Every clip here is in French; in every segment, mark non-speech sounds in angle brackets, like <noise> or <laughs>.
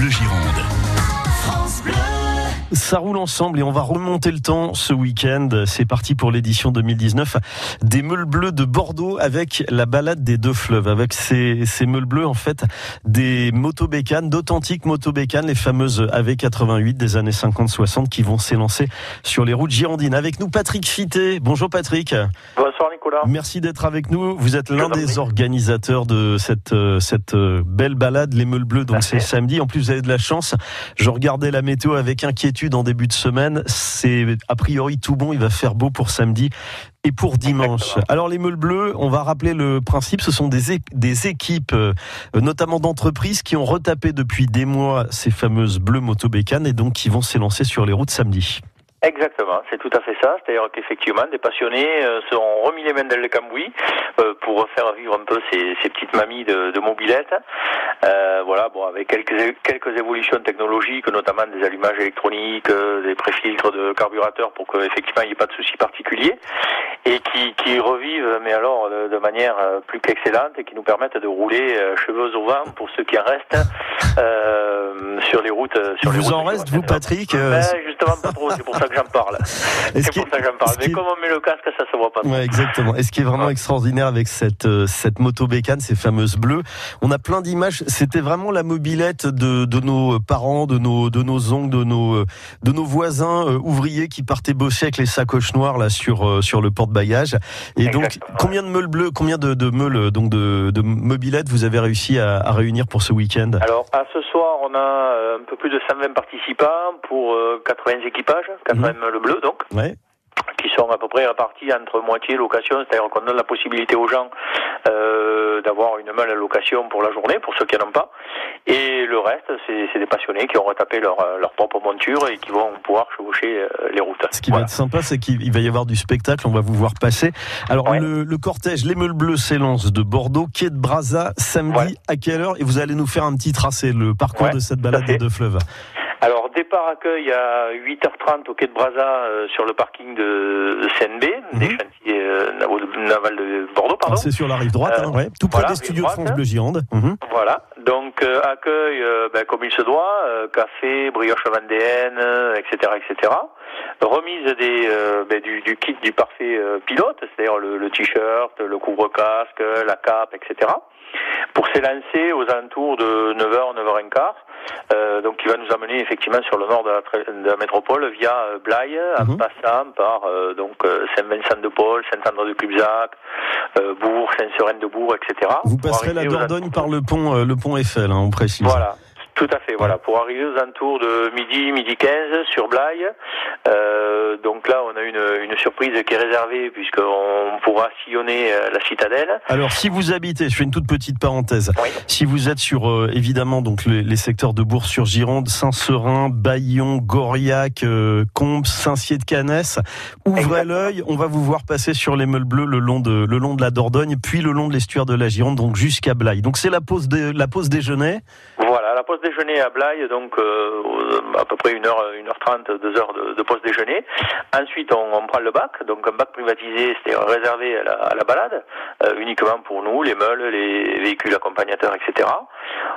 Bleu Gironde. Ça roule ensemble et on va remonter le temps ce week-end. C'est parti pour l'édition 2019 des meules bleues de Bordeaux avec la balade des deux fleuves. Avec ces, ces meules bleues, en fait, des motobécanes, d'authentiques motobécanes, les fameuses AV88 des années 50-60 qui vont s'élancer sur les routes girondines. Avec nous, Patrick Fité. Bonjour Patrick. Bonsoir Nicolas. Merci d'être avec nous. Vous êtes l'un des organisateurs de cette, euh, cette euh, belle balade, les meules bleues. Donc c'est samedi. En plus, vous avez de la chance. Je regardais la météo avec inquiétude en début de semaine. C'est a priori tout bon. Il va faire beau pour samedi et pour dimanche. Alors les meules bleues, on va rappeler le principe. Ce sont des, des équipes, euh, notamment d'entreprises, qui ont retapé depuis des mois ces fameuses bleues motobécanes et donc qui vont s'élancer sur les routes samedi. Exactement, c'est tout à fait ça. C'est-à-dire qu'effectivement, des passionnés euh, se sont remis les mains dans le cambouis euh, pour faire vivre un peu ces, ces petites mamies de, de mobilettes. Euh, voilà, bon, avec quelques quelques évolutions technologiques, notamment des allumages électroniques, euh, des préfiltres de carburateurs pour qu'effectivement il n'y ait pas de soucis particuliers, et qui, qui revivent, mais alors de, de manière euh, plus qu'excellente, et qui nous permettent de rouler cheveux au vent pour ceux qui en restent sur les routes. Sur Il les vous routes en reste, vous, Patrick ben, Justement, pas trop. C'est pour ça que j'en parle. <laughs> C'est pour ça que j'en parle. Mais comme on met le casque, ça se voit pas. Ouais, exactement. Et ce qui est vraiment extraordinaire avec cette cette moto bécane, ces fameuses bleues, on a plein d'images. C'était vraiment la mobilette de, de nos parents, de nos de nos oncles, de nos de nos voisins euh, ouvriers qui partaient bosser avec les sacoches noires là sur euh, sur le porte-bagages. Et donc, combien de meules bleues, combien de, de meules donc de, de mobilettes vous avez réussi à, à réunir pour ce week-end? Alors, à ce soir, on a euh, un peu plus de 120 participants pour euh, 80 équipages, 80 Mhm. le bleu donc, Ouais. qui sont à peu près répartis entre moitié location, c'est-à-dire qu'on donne la possibilité aux gens euh, d'avoir une meule à location pour la journée, pour ceux qui n'en ont pas. Et le reste, c'est des passionnés qui ont retapé leur, leur propre monture et qui vont pouvoir chevaucher euh, les routes. Ce qui Voilà. va être sympa, c'est qu'il va y avoir du spectacle. On va vous voir passer. Alors, Ouais. le, le cortège Les Meules Bleues s'élance de Bordeaux, quai de Brazza, samedi. Ouais. À quelle heure? Et vous allez nous faire un petit tracé, le parcours Ouais, de cette balade des fait. deux fleuves. Alors, départ accueil à 8h30 au quai de Brazza euh, sur le parking de CNB, des Mhm. chantiers euh, navals de Bordeaux, pardon. Alors, C'est sur la rive droite, Euh, hein, ouais. tout près voilà, des studios de France hein. Bleu Gironde. Mhm. Voilà. Donc accueil ben, comme il se doit, café, brioche vendéenne, etc., etc. Remise des ben, du, du kit du parfait pilote, c'est-à-dire le, le t-shirt, le couvre-casque, la cape, etc. Pour s'élancer aux alentours de 9h, 9h15. Euh, donc qui va nous amener effectivement sur le nord de la, de la métropole via euh, Blaye, en Mhm. passant par euh, donc euh, Saint-Vincent-de-Paul, Saint-André-de-Clubzac, euh, Bourg, Saint-Seuren-de-Bourg, etc. Vous passerez la Dordogne par le pont, euh, le pont Eiffel, hein, on précise. voilà, tout à fait. Voilà, pour arriver aux alentours de midi, midi 15 sur Blaye. Euh, donc là, on a une, une surprise qui est réservée puisqu'on pourra sillonner euh, la citadelle. Alors, si vous habitez, je fais une toute petite parenthèse. Oui. Si vous êtes sur, euh, évidemment, donc les, les secteurs de Bourg-sur-Gironde, Saint-Seurin, Bayon, Goriac, euh, Combes, Saint-Cier-de-Canès, ouvrez l'œil. On va vous voir passer sur les meules bleues le long de, le long de la Dordogne, puis le long de l'estuaire de la Gironde, donc jusqu'à Blaye. Donc c'est la pause, de, la pause déjeuner. Voilà, la pause déjeuner à Blaye, donc euh, à peu près 1h, 1h30, 2 heures de, de pause déjeuner. Ensuite, on, on prend le bac, donc un bac privatisé, c'était réservé à la, à la balade, euh, uniquement pour nous, les meules, les véhicules accompagnateurs, etc.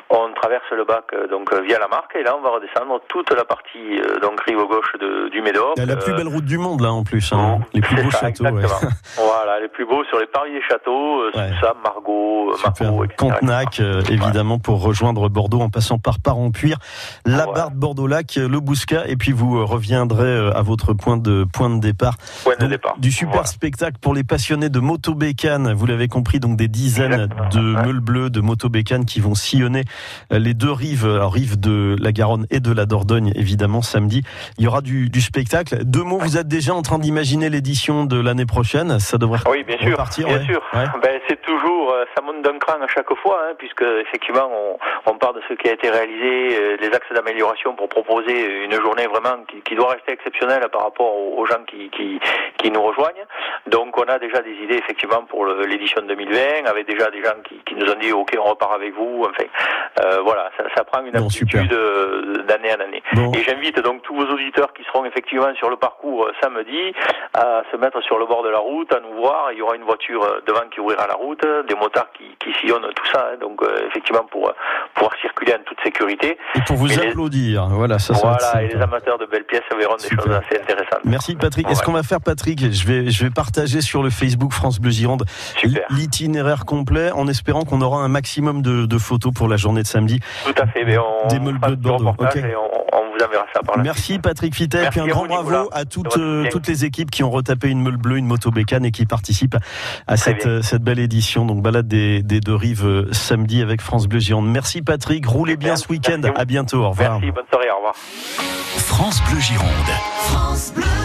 On traverse le bac euh, donc euh, via la marque et là, on va redescendre toute la partie euh, donc rive gauche de, du Médoc. Il y a la plus belle route du monde là en plus. hein. Les plus beaux ça, châteaux. ouais. <laughs> voilà, les plus beaux sur les parvis des châteaux, Ouais. Soussam, Margot, Super. Margot, etc. Contenac, évidemment, pour rejoindre Bordeaux en passant par Parampuire, la. Barde, Bordeaux-Lac, le Bouscat, et puis vous reviendrez à votre point de point de départ. Point de Donc, départ. Du super Voilà. spectacle pour les passionnés de motobécane. Vous l'avez compris, donc des dizaines Exactement. de meules bleues, de motobécanes qui vont sillonner euh, les deux rives, alors rive de la Garonne et de la Dordogne, évidemment, samedi. Il y aura du, du spectacle. Deux mots, vous êtes déjà en train d'imaginer l'édition de l'année prochaine? Ça devrait Oui, bien sûr. repartir. bien ouais. sûr. Ouais. Ben, c'est toujours, euh, ça monte d'un cran à chaque fois, hein, puisque effectivement, on, on part de ce qui a été réalisé, euh, les axes d'amélioration pour proposer une journée vraiment qui, qui doit rester exceptionnelle par rapport aux, aux gens qui, qui, qui nous rejoignent. Donc, on a déjà des idées effectivement pour l'édition 2020, avec déjà des gens qui, qui nous ont dit, ok, on repart avec vous. Enfin, euh, voilà, ça, ça prend une amplitude d'année en année. Et j'invite donc tous vos auditeurs qui seront effectivement sur le parcours samedi à se mettre sur le bord de la route, à nous voir. Il y aura une voiture devant qui ouvrira la route, des motards qui, qui sillonnent tout ça. Hein. donc effectivement pour pouvoir circuler en toute sécurité. Et pour vous applaudir, voilà. Ça, voilà, et les amateurs de belles pièces verront des choses assez intéressantes. Merci Patrick. Est-ce qu'on va faire Patrick Je vais je vais partager sur le Facebook France Bleu Gironde l'itinéraire complet en espérant qu'on aura un maximum de, de, photos pour la journée de samedi. Tout à fait. Mais on des meules bleues de Bordeaux. Et on, on, vous enverra ça par la Merci Patrick Fittet et un grand bravo à toutes, euh, toutes les équipes qui ont retapé une meule bleue, une moto bécane et qui participent à cette, euh, cette belle édition. Donc balade des, des deux rives euh, samedi avec France Bleu Gironde. Merci Patrick. Roulez bien ce week-end. À bientôt. Au revoir. Merci. Bonne soirée. Au revoir. France Bleu Gironde. France Bleu.